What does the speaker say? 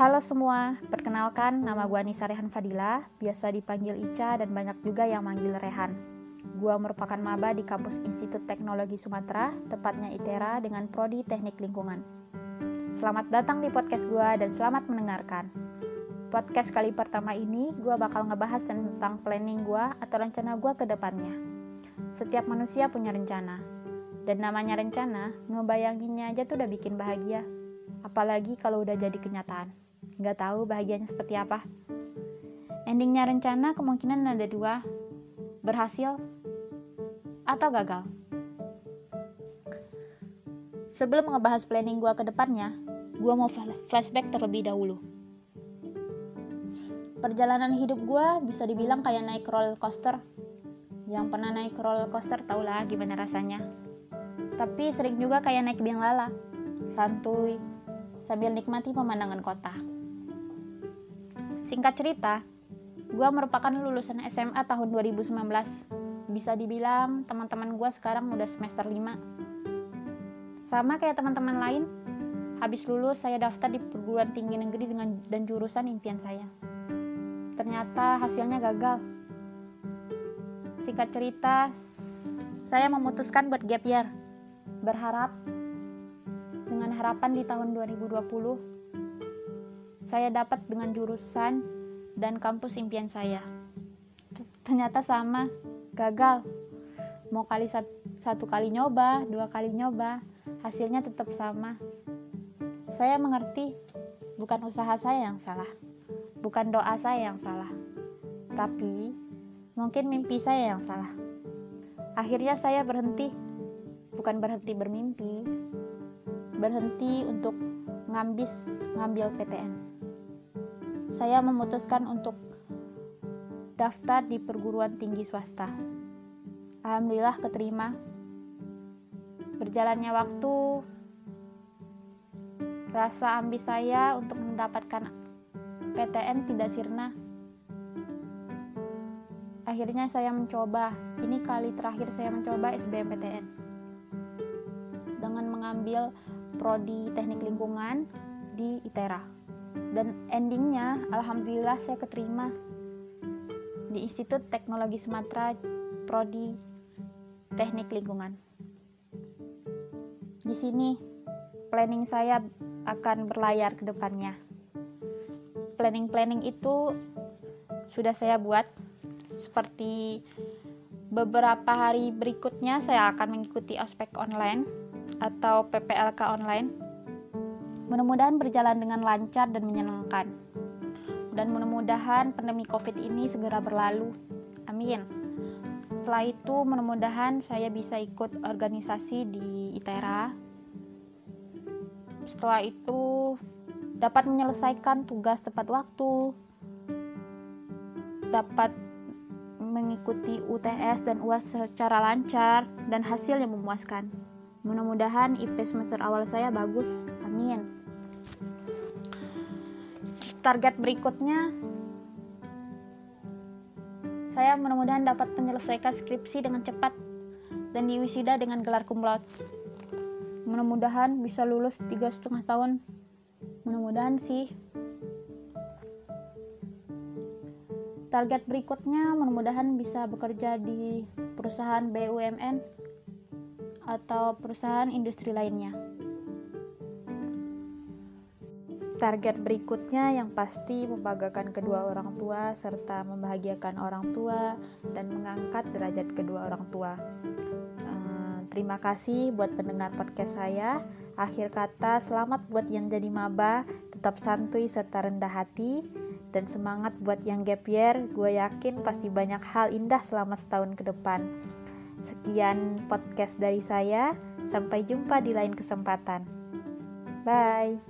Halo semua, perkenalkan nama gue Anissa Rehan Fadila, biasa dipanggil Ica dan banyak juga yang manggil Rehan. Gue merupakan maba di kampus Institut Teknologi Sumatera, tepatnya ITERA dengan prodi Teknik Lingkungan. Selamat datang di podcast gue dan selamat mendengarkan. Podcast kali pertama ini gue bakal ngebahas tentang planning gue atau rencana gue ke depannya. Setiap manusia punya rencana, dan namanya rencana, ngebayanginnya aja tuh udah bikin bahagia. Apalagi kalau udah jadi kenyataan. Nggak tahu bahagianya seperti apa. Endingnya rencana kemungkinan ada dua. Berhasil atau gagal. Sebelum ngebahas planning gue ke depannya, gue mau flashback terlebih dahulu. Perjalanan hidup gue bisa dibilang kayak naik roller coaster. Yang pernah naik roller coaster tau lah gimana rasanya. Tapi sering juga kayak naik biang lala. Santuy, sambil nikmati pemandangan kota. Singkat cerita, gue merupakan lulusan SMA tahun 2019. Bisa dibilang teman-teman gue sekarang udah semester 5. Sama kayak teman-teman lain, habis lulus saya daftar di perguruan tinggi negeri dengan dan jurusan impian saya. Ternyata hasilnya gagal. Singkat cerita, saya memutuskan buat gap year. Berharap dengan harapan di tahun 2020 saya dapat dengan jurusan dan kampus impian saya. Ternyata sama, gagal. Mau kali satu, satu kali nyoba, dua kali nyoba, hasilnya tetap sama. Saya mengerti, bukan usaha saya yang salah, bukan doa saya yang salah, tapi mungkin mimpi saya yang salah. Akhirnya saya berhenti, bukan berhenti bermimpi, berhenti untuk ngambis ngambil PTN. Saya memutuskan untuk daftar di perguruan tinggi swasta. Alhamdulillah keterima. Berjalannya waktu, rasa ambis saya untuk mendapatkan PTN tidak sirna. Akhirnya saya mencoba, ini kali terakhir saya mencoba SBMPTN. Dengan mengambil prodi teknik lingkungan di ITERA dan endingnya alhamdulillah saya keterima di Institut Teknologi Sumatera prodi teknik lingkungan. Di sini planning saya akan berlayar ke depannya. Planning-planning itu sudah saya buat. Seperti beberapa hari berikutnya saya akan mengikuti ospek online atau PPLK online. Mudah-mudahan berjalan dengan lancar dan menyenangkan. Dan mudah-mudahan pandemi Covid ini segera berlalu. Amin. Setelah itu, mudah-mudahan saya bisa ikut organisasi di ITERA. Setelah itu, dapat menyelesaikan tugas tepat waktu, dapat mengikuti UTS dan UAS secara lancar, dan hasil yang memuaskan. Mudah-mudahan IP semester awal saya bagus. Amin. Target berikutnya saya mudah-mudahan dapat menyelesaikan skripsi dengan cepat dan diwisida dengan gelar laude. Mudah-mudahan bisa lulus tiga setengah tahun. Mudah-mudahan sih. Target berikutnya mudah-mudahan bisa bekerja di perusahaan BUMN atau perusahaan industri lainnya. Target berikutnya yang pasti membanggakan kedua orang tua serta membahagiakan orang tua dan mengangkat derajat kedua orang tua. Eh, terima kasih buat pendengar podcast saya. Akhir kata, selamat buat yang jadi maba, tetap santuy serta rendah hati, dan semangat buat yang gap year. Gue yakin pasti banyak hal indah selama setahun ke depan. Sekian podcast dari saya. Sampai jumpa di lain kesempatan. Bye.